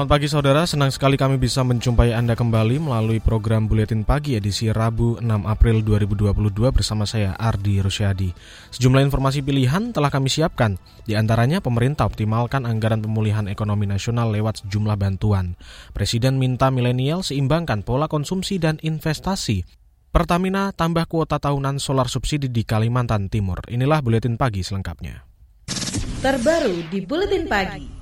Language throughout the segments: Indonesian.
Selamat pagi saudara, senang sekali kami bisa menjumpai Anda kembali melalui program Buletin Pagi edisi Rabu 6 April 2022 bersama saya Ardi Rusyadi. Sejumlah informasi pilihan telah kami siapkan, di antaranya pemerintah optimalkan anggaran pemulihan ekonomi nasional lewat sejumlah bantuan. Presiden minta milenial seimbangkan pola konsumsi dan investasi. Pertamina tambah kuota tahunan solar subsidi di Kalimantan Timur. Inilah Buletin Pagi selengkapnya. Terbaru di Buletin Pagi.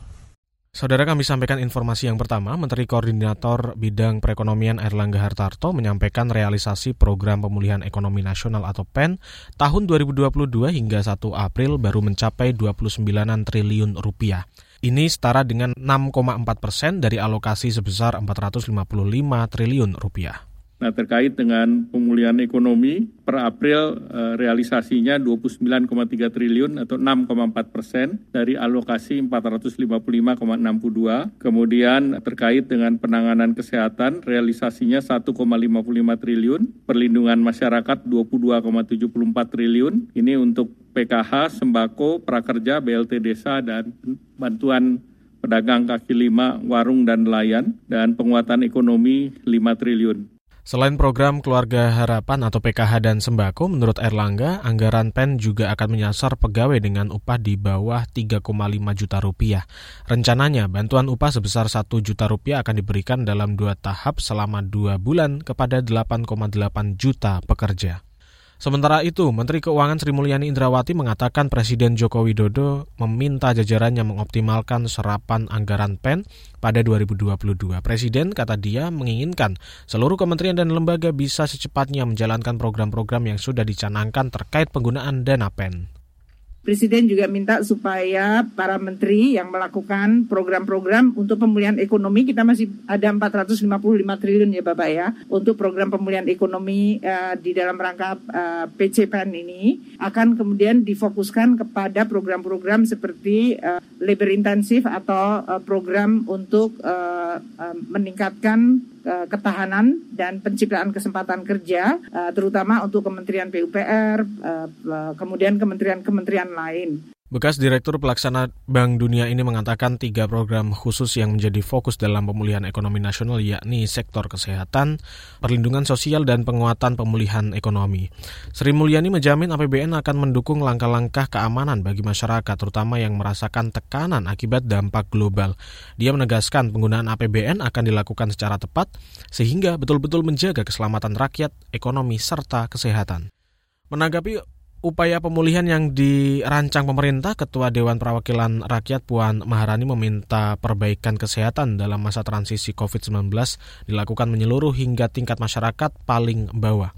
Saudara kami sampaikan informasi yang pertama, Menteri Koordinator Bidang Perekonomian Erlangga Hartarto menyampaikan realisasi Program Pemulihan Ekonomi Nasional atau PEN tahun 2022 hingga 1 April baru mencapai 29 triliun rupiah. Ini setara dengan 6,4 persen dari alokasi sebesar 455 triliun rupiah. Nah terkait dengan pemulihan ekonomi per April eh, realisasinya 29,3 triliun atau 6,4 persen dari alokasi 455,62. Kemudian terkait dengan penanganan kesehatan realisasinya 1,55 triliun, perlindungan masyarakat 22,74 triliun. Ini untuk PKH, sembako, prakerja, BLT desa dan bantuan pedagang kaki lima, warung dan nelayan, dan penguatan ekonomi 5 triliun. Selain program Keluarga Harapan atau PKH dan Sembako, menurut Erlangga, anggaran PEN juga akan menyasar pegawai dengan upah di bawah 3,5 juta rupiah. Rencananya, bantuan upah sebesar 1 juta rupiah akan diberikan dalam dua tahap selama dua bulan kepada 8,8 juta pekerja. Sementara itu, Menteri Keuangan Sri Mulyani Indrawati mengatakan Presiden Joko Widodo meminta jajarannya mengoptimalkan serapan anggaran PEN pada 2022. Presiden, kata dia, menginginkan seluruh kementerian dan lembaga bisa secepatnya menjalankan program-program yang sudah dicanangkan terkait penggunaan dana PEN. Presiden juga minta supaya para menteri yang melakukan program-program untuk pemulihan ekonomi kita masih ada 455 triliun ya Bapak ya untuk program pemulihan ekonomi uh, di dalam rangka uh, eh, PCPN ini akan kemudian difokuskan kepada program-program seperti uh, labor intensif atau uh, program untuk uh, uh, meningkatkan ketahanan dan penciptaan kesempatan kerja, eh, terutama untuk Kementerian PUPR, eh, kemudian kementerian-kementerian lain. Bekas Direktur Pelaksana Bank Dunia ini mengatakan tiga program khusus yang menjadi fokus dalam pemulihan ekonomi nasional yakni sektor kesehatan, perlindungan sosial, dan penguatan pemulihan ekonomi. Sri Mulyani menjamin APBN akan mendukung langkah-langkah keamanan bagi masyarakat, terutama yang merasakan tekanan akibat dampak global. Dia menegaskan penggunaan APBN akan dilakukan secara tepat, sehingga betul-betul menjaga keselamatan rakyat, ekonomi, serta kesehatan. Menanggapi upaya pemulihan yang dirancang pemerintah, Ketua Dewan Perwakilan Rakyat Puan Maharani meminta perbaikan kesehatan dalam masa transisi COVID-19 dilakukan menyeluruh hingga tingkat masyarakat paling bawah.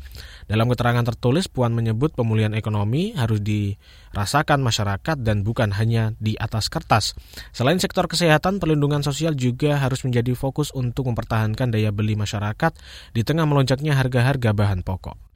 Dalam keterangan tertulis, Puan menyebut pemulihan ekonomi harus dirasakan masyarakat dan bukan hanya di atas kertas. Selain sektor kesehatan, perlindungan sosial juga harus menjadi fokus untuk mempertahankan daya beli masyarakat di tengah melonjaknya harga-harga bahan pokok.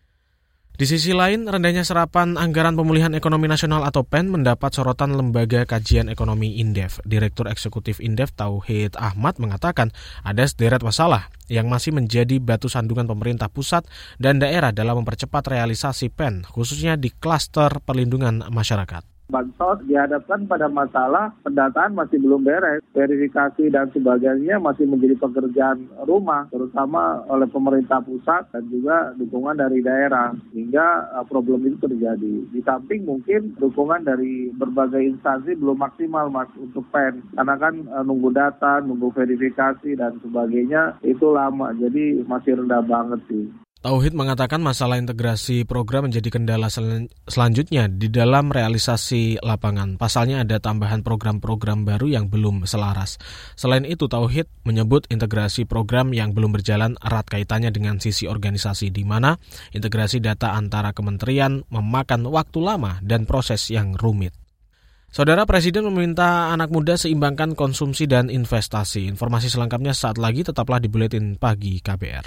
Di sisi lain, rendahnya serapan anggaran pemulihan ekonomi nasional atau PEN mendapat sorotan Lembaga Kajian Ekonomi Indef. Direktur Eksekutif Indef Tauhid Ahmad mengatakan ada sederet masalah yang masih menjadi batu sandungan pemerintah pusat dan daerah dalam mempercepat realisasi PEN, khususnya di klaster perlindungan masyarakat bansos dihadapkan pada masalah pendataan masih belum beres, verifikasi dan sebagainya masih menjadi pekerjaan rumah, terutama oleh pemerintah pusat dan juga dukungan dari daerah, sehingga uh, problem itu terjadi. Di samping mungkin dukungan dari berbagai instansi belum maksimal mas untuk PEN, karena kan uh, nunggu data, nunggu verifikasi dan sebagainya itu lama, jadi masih rendah banget sih. Tauhid mengatakan masalah integrasi program menjadi kendala sel selanjutnya di dalam realisasi lapangan. Pasalnya ada tambahan program-program baru yang belum selaras. Selain itu, Tauhid menyebut integrasi program yang belum berjalan erat kaitannya dengan sisi organisasi di mana integrasi data antara kementerian memakan waktu lama dan proses yang rumit. Saudara Presiden meminta anak muda seimbangkan konsumsi dan investasi. Informasi selengkapnya saat lagi tetaplah di Buletin Pagi KBR.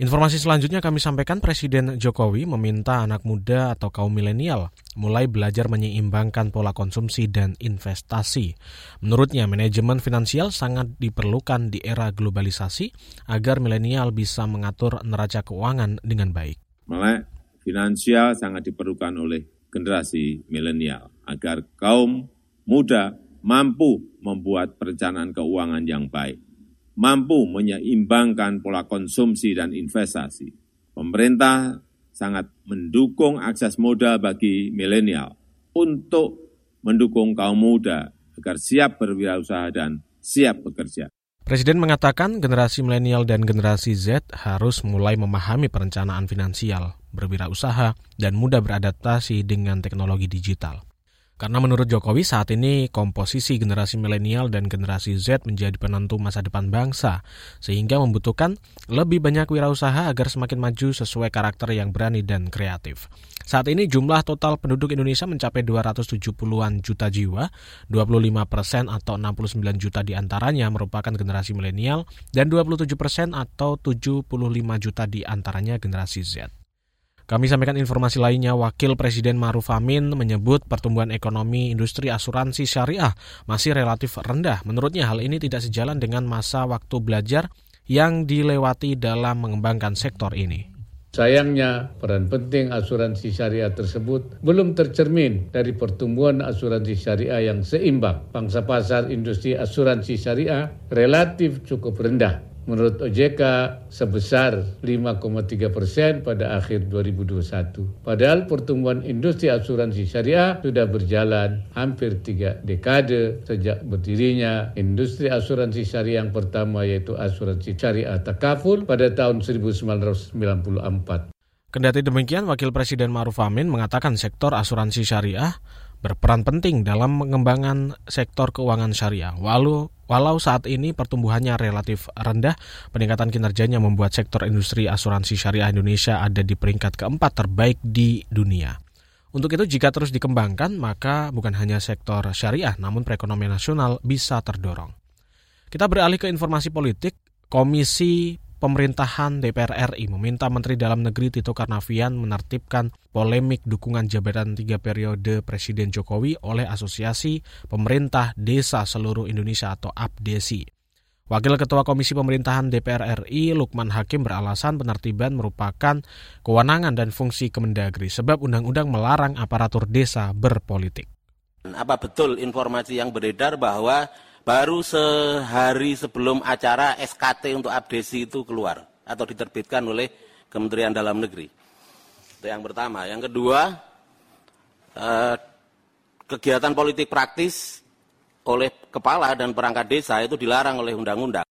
Informasi selanjutnya kami sampaikan Presiden Jokowi meminta anak muda atau kaum milenial mulai belajar menyeimbangkan pola konsumsi dan investasi. Menurutnya, manajemen finansial sangat diperlukan di era globalisasi agar milenial bisa mengatur neraca keuangan dengan baik. Melek finansial sangat diperlukan oleh generasi milenial agar kaum muda mampu membuat perencanaan keuangan yang baik mampu menyeimbangkan pola konsumsi dan investasi. Pemerintah sangat mendukung akses modal bagi milenial untuk mendukung kaum muda agar siap berwirausaha dan siap bekerja. Presiden mengatakan generasi milenial dan generasi Z harus mulai memahami perencanaan finansial, berwirausaha, dan mudah beradaptasi dengan teknologi digital. Karena menurut Jokowi saat ini komposisi generasi milenial dan generasi Z menjadi penentu masa depan bangsa, sehingga membutuhkan lebih banyak wirausaha agar semakin maju sesuai karakter yang berani dan kreatif. Saat ini jumlah total penduduk Indonesia mencapai 270-an juta jiwa, 25 persen atau 69 juta di antaranya merupakan generasi milenial, dan 27 persen atau 75 juta di antaranya generasi Z. Kami sampaikan informasi lainnya, Wakil Presiden Maruf Amin menyebut pertumbuhan ekonomi industri asuransi syariah masih relatif rendah. Menurutnya hal ini tidak sejalan dengan masa waktu belajar yang dilewati dalam mengembangkan sektor ini. Sayangnya, peran penting asuransi syariah tersebut belum tercermin dari pertumbuhan asuransi syariah yang seimbang. Pangsa pasar industri asuransi syariah relatif cukup rendah menurut OJK sebesar 5,3 persen pada akhir 2021. Padahal pertumbuhan industri asuransi syariah sudah berjalan hampir tiga dekade sejak berdirinya industri asuransi syariah yang pertama yaitu asuransi syariah takaful pada tahun 1994. Kendati demikian, Wakil Presiden Maruf Amin mengatakan sektor asuransi syariah berperan penting dalam pengembangan sektor keuangan syariah. Walau, walau saat ini pertumbuhannya relatif rendah, peningkatan kinerjanya membuat sektor industri asuransi syariah Indonesia ada di peringkat keempat terbaik di dunia. Untuk itu jika terus dikembangkan, maka bukan hanya sektor syariah, namun perekonomian nasional bisa terdorong. Kita beralih ke informasi politik. Komisi pemerintahan DPR RI meminta Menteri Dalam Negeri Tito Karnavian menertibkan polemik dukungan jabatan tiga periode Presiden Jokowi oleh Asosiasi Pemerintah Desa Seluruh Indonesia atau APDESI. Wakil Ketua Komisi Pemerintahan DPR RI Lukman Hakim beralasan penertiban merupakan kewenangan dan fungsi Kemendagri sebab undang-undang melarang aparatur desa berpolitik. Apa betul informasi yang beredar bahwa baru sehari sebelum acara SKT untuk abdesi itu keluar atau diterbitkan oleh Kementerian Dalam Negeri. Itu yang pertama. Yang kedua, eh, kegiatan politik praktis oleh kepala dan perangkat desa itu dilarang oleh undang-undang.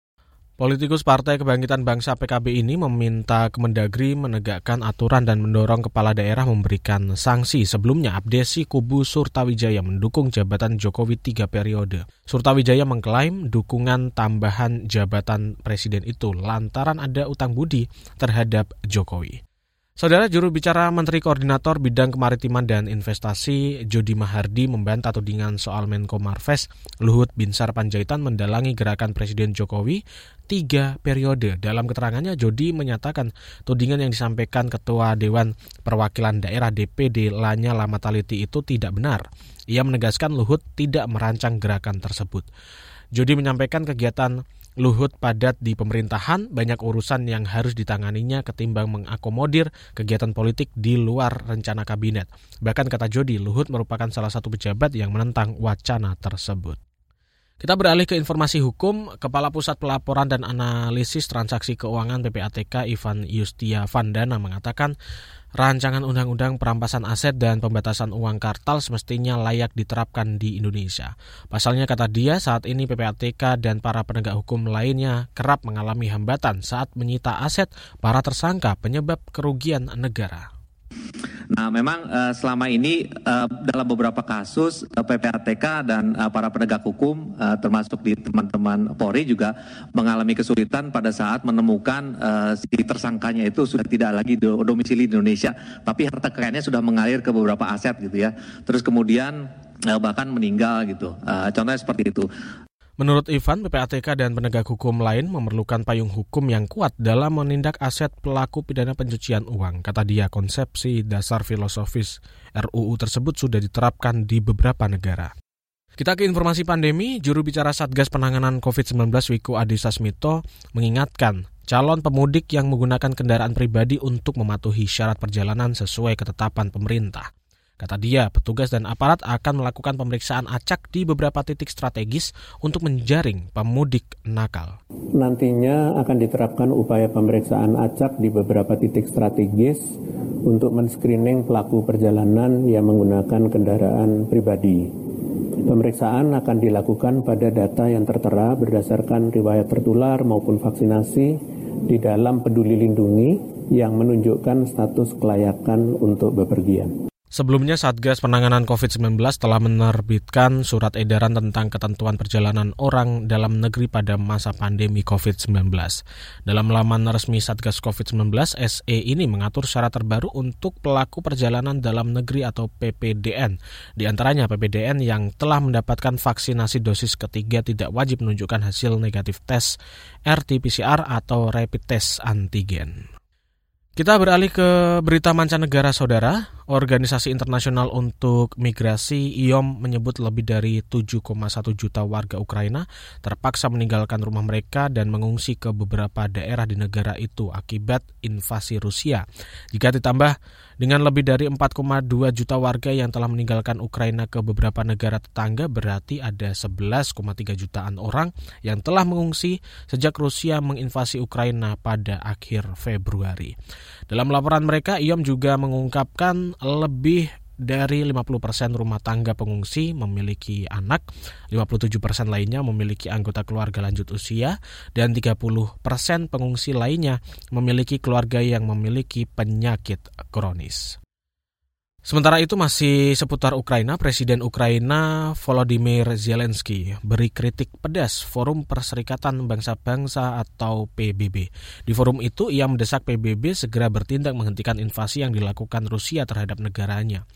Politikus Partai Kebangkitan Bangsa PKB ini meminta Kemendagri menegakkan aturan dan mendorong kepala daerah memberikan sanksi. Sebelumnya, Abdesi Kubu Surtawijaya mendukung jabatan Jokowi tiga periode. Surtawijaya mengklaim dukungan tambahan jabatan presiden itu lantaran ada utang budi terhadap Jokowi. Saudara juru bicara Menteri Koordinator Bidang Kemaritiman dan Investasi Jody Mahardi membantah tudingan soal Menko Marves Luhut Binsar Panjaitan mendalangi gerakan Presiden Jokowi tiga periode. Dalam keterangannya, Jody menyatakan tudingan yang disampaikan Ketua Dewan Perwakilan Daerah DPD Lanyala Mataliti itu tidak benar. Ia menegaskan Luhut tidak merancang gerakan tersebut. Jody menyampaikan kegiatan Luhut padat di pemerintahan, banyak urusan yang harus ditanganinya ketimbang mengakomodir kegiatan politik di luar rencana kabinet. Bahkan kata Jody, Luhut merupakan salah satu pejabat yang menentang wacana tersebut. Kita beralih ke informasi hukum. Kepala Pusat Pelaporan dan Analisis Transaksi Keuangan PPATK Ivan Yustia Vandana mengatakan rancangan undang-undang perampasan aset dan pembatasan uang kartal semestinya layak diterapkan di Indonesia. Pasalnya kata dia saat ini PPATK dan para penegak hukum lainnya kerap mengalami hambatan saat menyita aset para tersangka penyebab kerugian negara. Nah, memang uh, selama ini uh, dalam beberapa kasus uh, PPATK dan uh, para penegak hukum uh, termasuk di teman-teman Polri juga mengalami kesulitan pada saat menemukan uh, si tersangkanya itu sudah tidak lagi domisili di Indonesia, tapi harta kekayaannya sudah mengalir ke beberapa aset gitu ya. Terus kemudian bahkan meninggal gitu. Uh, contohnya seperti itu. Menurut Ivan, PPATK dan penegak hukum lain memerlukan payung hukum yang kuat dalam menindak aset pelaku pidana pencucian uang. Kata dia, konsepsi dasar filosofis RUU tersebut sudah diterapkan di beberapa negara. Kita ke informasi pandemi, juru bicara Satgas Penanganan COVID-19 Wiku Adhisa Smito mengingatkan calon pemudik yang menggunakan kendaraan pribadi untuk mematuhi syarat perjalanan sesuai ketetapan pemerintah. Kata dia, petugas dan aparat akan melakukan pemeriksaan acak di beberapa titik strategis untuk menjaring pemudik nakal. Nantinya akan diterapkan upaya pemeriksaan acak di beberapa titik strategis untuk men-screening pelaku perjalanan yang menggunakan kendaraan pribadi. Pemeriksaan akan dilakukan pada data yang tertera berdasarkan riwayat tertular maupun vaksinasi di dalam peduli lindungi yang menunjukkan status kelayakan untuk bepergian. Sebelumnya Satgas Penanganan COVID-19 telah menerbitkan surat edaran tentang ketentuan perjalanan orang dalam negeri pada masa pandemi COVID-19. Dalam laman resmi Satgas COVID-19, SE ini mengatur syarat terbaru untuk pelaku perjalanan dalam negeri atau PPDN. Di antaranya PPDN yang telah mendapatkan vaksinasi dosis ketiga tidak wajib menunjukkan hasil negatif tes RT-PCR atau rapid test antigen. Kita beralih ke berita mancanegara, saudara. Organisasi Internasional untuk Migrasi IOM menyebut lebih dari 7,1 juta warga Ukraina terpaksa meninggalkan rumah mereka dan mengungsi ke beberapa daerah di negara itu akibat invasi Rusia. Jika ditambah dengan lebih dari 4,2 juta warga yang telah meninggalkan Ukraina ke beberapa negara tetangga berarti ada 11,3 jutaan orang yang telah mengungsi sejak Rusia menginvasi Ukraina pada akhir Februari. Dalam laporan mereka, IOM juga mengungkapkan lebih dari 50% persen rumah tangga pengungsi memiliki anak, 57% persen lainnya memiliki anggota keluarga lanjut usia, dan 30% persen pengungsi lainnya memiliki keluarga yang memiliki penyakit kronis. Sementara itu masih seputar Ukraina, Presiden Ukraina Volodymyr Zelensky beri kritik pedas Forum Perserikatan Bangsa-Bangsa atau PBB. Di forum itu ia mendesak PBB segera bertindak menghentikan invasi yang dilakukan Rusia terhadap negaranya.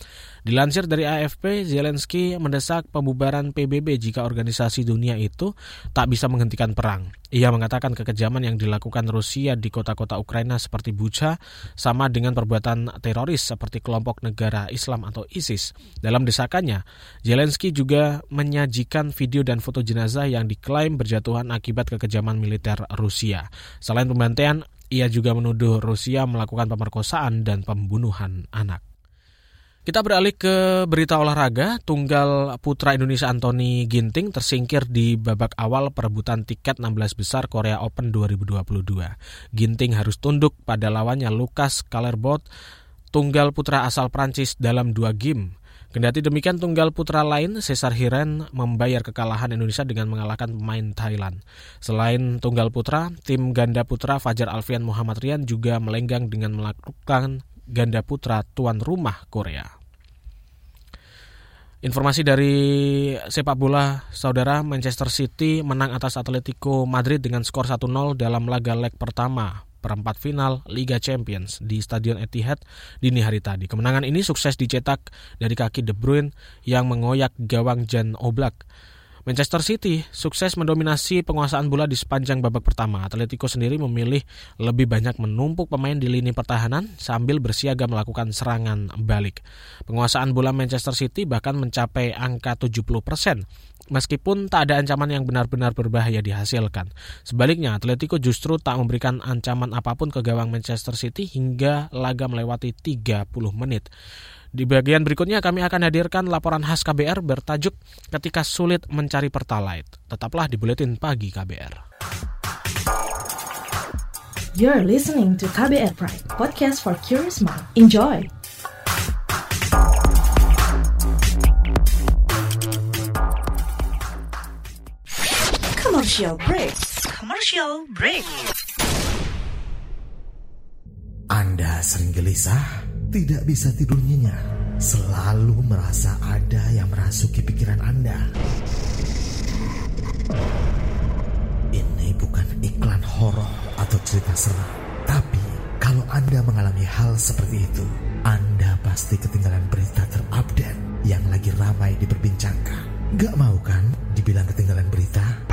Dilansir dari AFP, Zelensky mendesak pembubaran PBB jika organisasi dunia itu tak bisa menghentikan perang. Ia mengatakan kekejaman yang dilakukan Rusia di kota-kota Ukraina seperti Bucha sama dengan perbuatan teroris seperti kelompok negara Islam atau ISIS. Dalam desakannya, Zelensky juga menyajikan video dan foto jenazah yang diklaim berjatuhan akibat kekejaman militer Rusia. Selain pembantaian, ia juga menuduh Rusia melakukan pemerkosaan dan pembunuhan anak. Kita beralih ke berita olahraga. Tunggal putra Indonesia Anthony Ginting tersingkir di babak awal perebutan tiket 16 besar Korea Open 2022. Ginting harus tunduk pada lawannya Lucas Calerbot, tunggal putra asal Prancis dalam dua game. Kendati demikian tunggal putra lain, Cesar Hiren membayar kekalahan Indonesia dengan mengalahkan pemain Thailand. Selain tunggal putra, tim ganda putra Fajar Alfian Muhammad Rian juga melenggang dengan melakukan ganda putra tuan rumah Korea. Informasi dari sepak bola, saudara Manchester City menang atas Atletico Madrid dengan skor 1-0 dalam laga leg pertama perempat final Liga Champions di Stadion Etihad dini hari tadi. Kemenangan ini sukses dicetak dari kaki De Bruyne yang mengoyak gawang Jan Oblak. Manchester City sukses mendominasi penguasaan bola di sepanjang babak pertama. Atletico sendiri memilih lebih banyak menumpuk pemain di lini pertahanan sambil bersiaga melakukan serangan balik. Penguasaan bola Manchester City bahkan mencapai angka 70 persen meskipun tak ada ancaman yang benar-benar berbahaya dihasilkan. Sebaliknya, Atletico justru tak memberikan ancaman apa pun ke gawang Manchester City hingga laga melewati 30 menit. Di bagian berikutnya kami akan hadirkan laporan khas KBR bertajuk Ketika Sulit Mencari Pertalite. Tetaplah di Buletin Pagi KBR. You're listening to KBR Pride, podcast for curious mind. Enjoy! Commercial break. Commercial break. Anda sering gelisah, tidak bisa tidur nyenyak, selalu merasa ada yang merasuki pikiran Anda. Ini bukan iklan horor atau cerita seram, tapi kalau Anda mengalami hal seperti itu, Anda pasti ketinggalan berita terupdate yang lagi ramai diperbincangkan. Gak mau kan dibilang ketinggalan berita?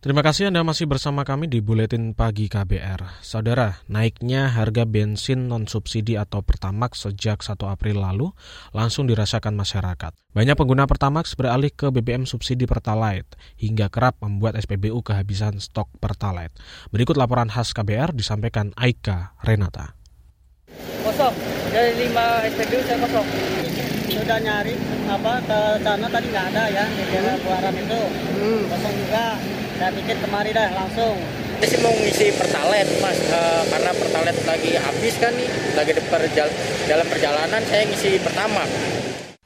Terima kasih Anda masih bersama kami di Buletin Pagi KBR. Saudara, naiknya harga bensin non-subsidi atau Pertamax sejak 1 April lalu langsung dirasakan masyarakat. Banyak pengguna Pertamax beralih ke BBM subsidi Pertalite hingga kerap membuat SPBU kehabisan stok Pertalite. Berikut laporan khas KBR disampaikan Aika Renata. Kosong, dari 5 SPBU saya kosong. Sudah nyari apa ke sana tadi nggak ada ya di daerah Buaran itu. Kosong juga saya pikir kemari dah langsung. Ini sih mau ngisi pertalite mas, uh, karena pertalite lagi habis kan nih, lagi di perjal dalam perjalanan saya ngisi pertama.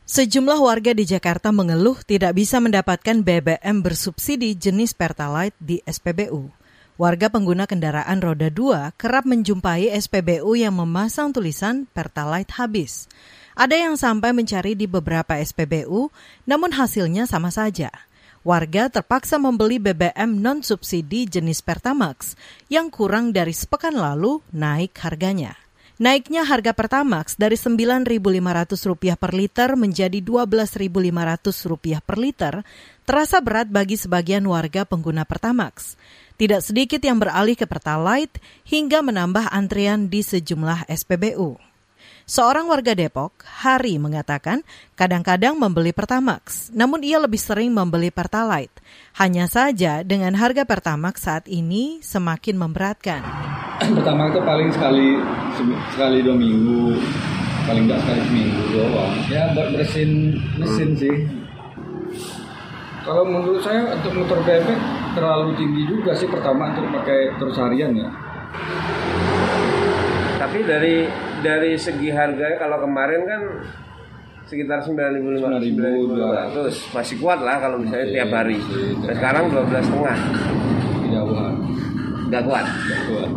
Sejumlah warga di Jakarta mengeluh tidak bisa mendapatkan BBM bersubsidi jenis Pertalite di SPBU. Warga pengguna kendaraan roda 2 kerap menjumpai SPBU yang memasang tulisan Pertalite habis. Ada yang sampai mencari di beberapa SPBU, namun hasilnya sama saja warga terpaksa membeli BBM non-subsidi jenis Pertamax yang kurang dari sepekan lalu naik harganya. Naiknya harga Pertamax dari Rp9.500 per liter menjadi Rp12.500 per liter terasa berat bagi sebagian warga pengguna Pertamax. Tidak sedikit yang beralih ke Pertalite hingga menambah antrian di sejumlah SPBU. Seorang warga Depok, Hari, mengatakan kadang-kadang membeli Pertamax, namun ia lebih sering membeli Pertalite. Hanya saja dengan harga Pertamax saat ini semakin memberatkan. Pertamax itu paling sekali sekali dua minggu, paling nggak sekali seminggu doang. Ya buat bersin mesin hmm. sih. Kalau menurut saya untuk motor bebek terlalu tinggi juga sih pertama untuk pakai terus harian ya. Tapi dari dari segi harganya kalau kemarin kan sekitar 9.500 masih kuat lah kalau misalnya tiap hari. Dan sekarang 12 setengah. Tidak kuat. Tidak kuat. kuat.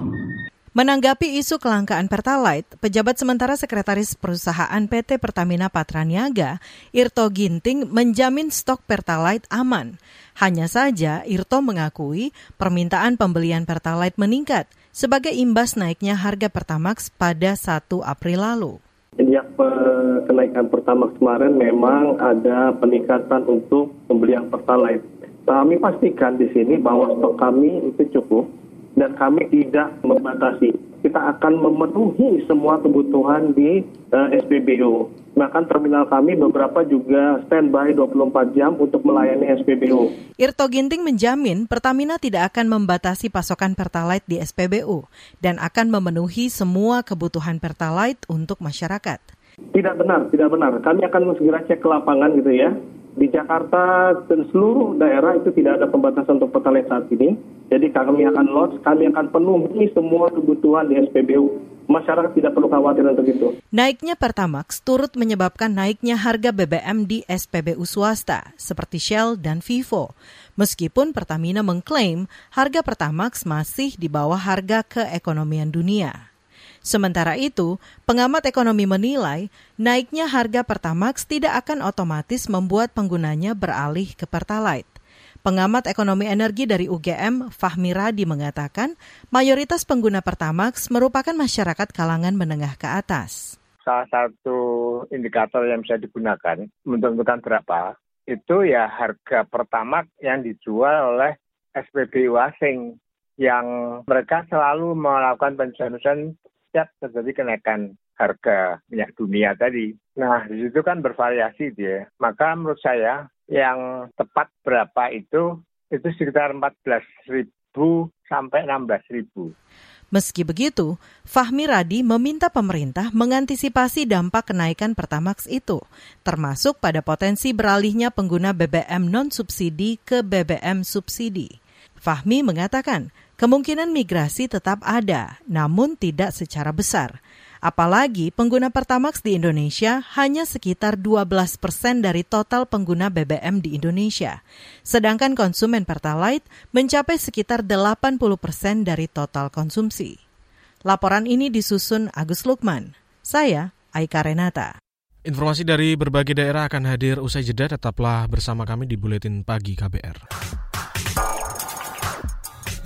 Menanggapi isu kelangkaan Pertalite, pejabat sementara Sekretaris Perusahaan PT Pertamina Patraniaga, Irto Ginting, menjamin stok Pertalite aman. Hanya saja, Irto mengakui permintaan pembelian Pertalite meningkat sebagai imbas naiknya harga Pertamax pada 1 April lalu. Sejak kenaikan Pertamax kemarin memang ada peningkatan untuk pembelian Pertalite. Kami pastikan di sini bahwa stok kami itu cukup dan kami tidak membatasi. Kita akan memenuhi semua kebutuhan di uh, SPBU. Bahkan terminal kami beberapa juga standby 24 jam untuk melayani SPBU. Irto Ginting menjamin Pertamina tidak akan membatasi pasokan Pertalite di SPBU dan akan memenuhi semua kebutuhan Pertalite untuk masyarakat. Tidak benar, tidak benar. Kami akan segera cek ke lapangan gitu ya. Di Jakarta dan seluruh daerah itu tidak ada pembatasan untuk Pertalite saat ini. Jadi kami akan loss, kami akan penuhi semua kebutuhan di SPBU masyarakat tidak perlu khawatir untuk itu. Naiknya Pertamax turut menyebabkan naiknya harga BBM di SPBU swasta seperti Shell dan Vivo. Meskipun Pertamina mengklaim harga Pertamax masih di bawah harga keekonomian dunia. Sementara itu, pengamat ekonomi menilai naiknya harga Pertamax tidak akan otomatis membuat penggunanya beralih ke Pertalite. Pengamat ekonomi energi dari UGM, Fahmi Radi mengatakan, mayoritas pengguna Pertamax merupakan masyarakat kalangan menengah ke atas. Salah satu indikator yang bisa digunakan menentukan berapa, itu ya harga Pertamax yang dijual oleh SPBU asing yang mereka selalu melakukan penjualan setiap terjadi kenaikan harga minyak dunia tadi. Nah, di situ kan bervariasi dia. Maka menurut saya yang tepat berapa itu itu sekitar 14.000 sampai 16.000. Meski begitu, Fahmi Radi meminta pemerintah mengantisipasi dampak kenaikan Pertamax itu, termasuk pada potensi beralihnya pengguna BBM non-subsidi ke BBM subsidi. Fahmi mengatakan, kemungkinan migrasi tetap ada, namun tidak secara besar. Apalagi pengguna Pertamax di Indonesia hanya sekitar 12 persen dari total pengguna BBM di Indonesia. Sedangkan konsumen Pertalite mencapai sekitar 80 persen dari total konsumsi. Laporan ini disusun Agus Lukman. Saya Aika Renata. Informasi dari berbagai daerah akan hadir usai jeda. Tetaplah bersama kami di Buletin Pagi KBR.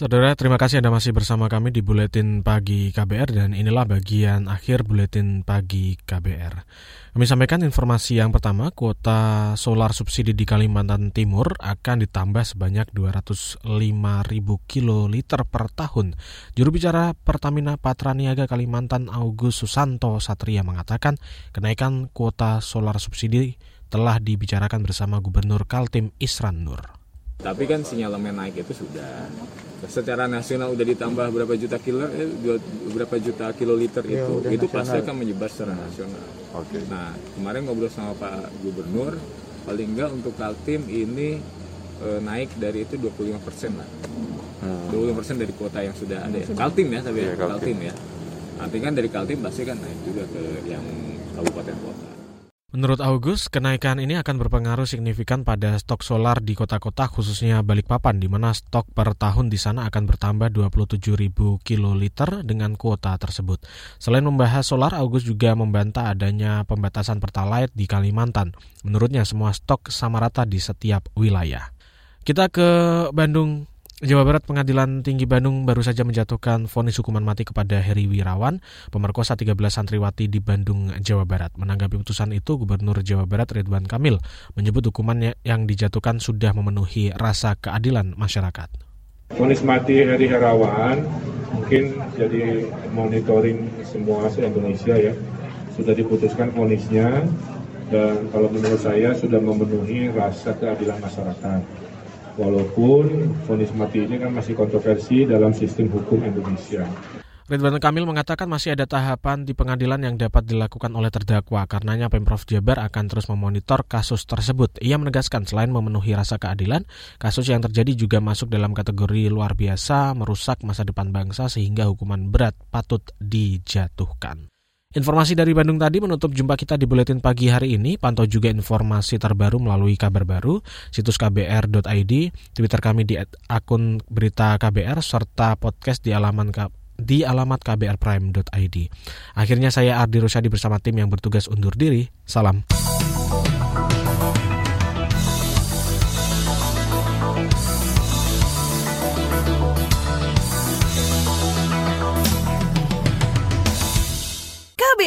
Saudara, terima kasih Anda masih bersama kami di Buletin Pagi KBR dan inilah bagian akhir Buletin Pagi KBR. Kami sampaikan informasi yang pertama, kuota solar subsidi di Kalimantan Timur akan ditambah sebanyak 205 ribu kiloliter per tahun. Juru bicara Pertamina Patraniaga Kalimantan August Susanto Satria mengatakan kenaikan kuota solar subsidi telah dibicarakan bersama Gubernur Kaltim Isran Nur. Tapi kan sinyalemen naik itu sudah secara nasional udah ditambah berapa juta kilo eh, berapa juta kiloliter ya, itu itu nasional. pasti akan menyebar secara nasional. Oke. Okay. Nah kemarin ngobrol sama Pak Gubernur paling enggak untuk Kaltim ini e, naik dari itu 25 persen lah. Hmm. 25 persen dari kuota yang sudah ada ya. Kaltim ya tapi ya, Kaltim. Kaltim ya. Nanti kan dari Kaltim pasti kan naik juga ke yang kabupaten kota. Menurut August, kenaikan ini akan berpengaruh signifikan pada stok solar di kota-kota khususnya Balikpapan di mana stok per tahun di sana akan bertambah 27 ribu kiloliter dengan kuota tersebut. Selain membahas solar, August juga membantah adanya pembatasan pertalite di Kalimantan. Menurutnya semua stok sama rata di setiap wilayah. Kita ke Bandung Jawa Barat Pengadilan Tinggi Bandung baru saja menjatuhkan vonis hukuman mati kepada Heri Wirawan, pemerkosa 13 santriwati di Bandung, Jawa Barat. Menanggapi putusan itu, Gubernur Jawa Barat Ridwan Kamil menyebut hukuman yang dijatuhkan sudah memenuhi rasa keadilan masyarakat. Vonis mati Heri Herawan mungkin jadi monitoring semua se-Indonesia ya. Sudah diputuskan vonisnya dan kalau menurut saya sudah memenuhi rasa keadilan masyarakat walaupun vonis mati ini kan masih kontroversi dalam sistem hukum Indonesia. Ridwan Kamil mengatakan masih ada tahapan di pengadilan yang dapat dilakukan oleh terdakwa. Karenanya Pemprov Jabar akan terus memonitor kasus tersebut. Ia menegaskan selain memenuhi rasa keadilan, kasus yang terjadi juga masuk dalam kategori luar biasa, merusak masa depan bangsa sehingga hukuman berat patut dijatuhkan. Informasi dari Bandung tadi menutup jumpa kita di Buletin Pagi hari ini. Pantau juga informasi terbaru melalui kabar baru, situs kbr.id, Twitter kami di akun berita KBR, serta podcast di alaman di alamat kbrprime.id. Akhirnya saya Ardi Rusyadi bersama tim yang bertugas undur diri. Salam.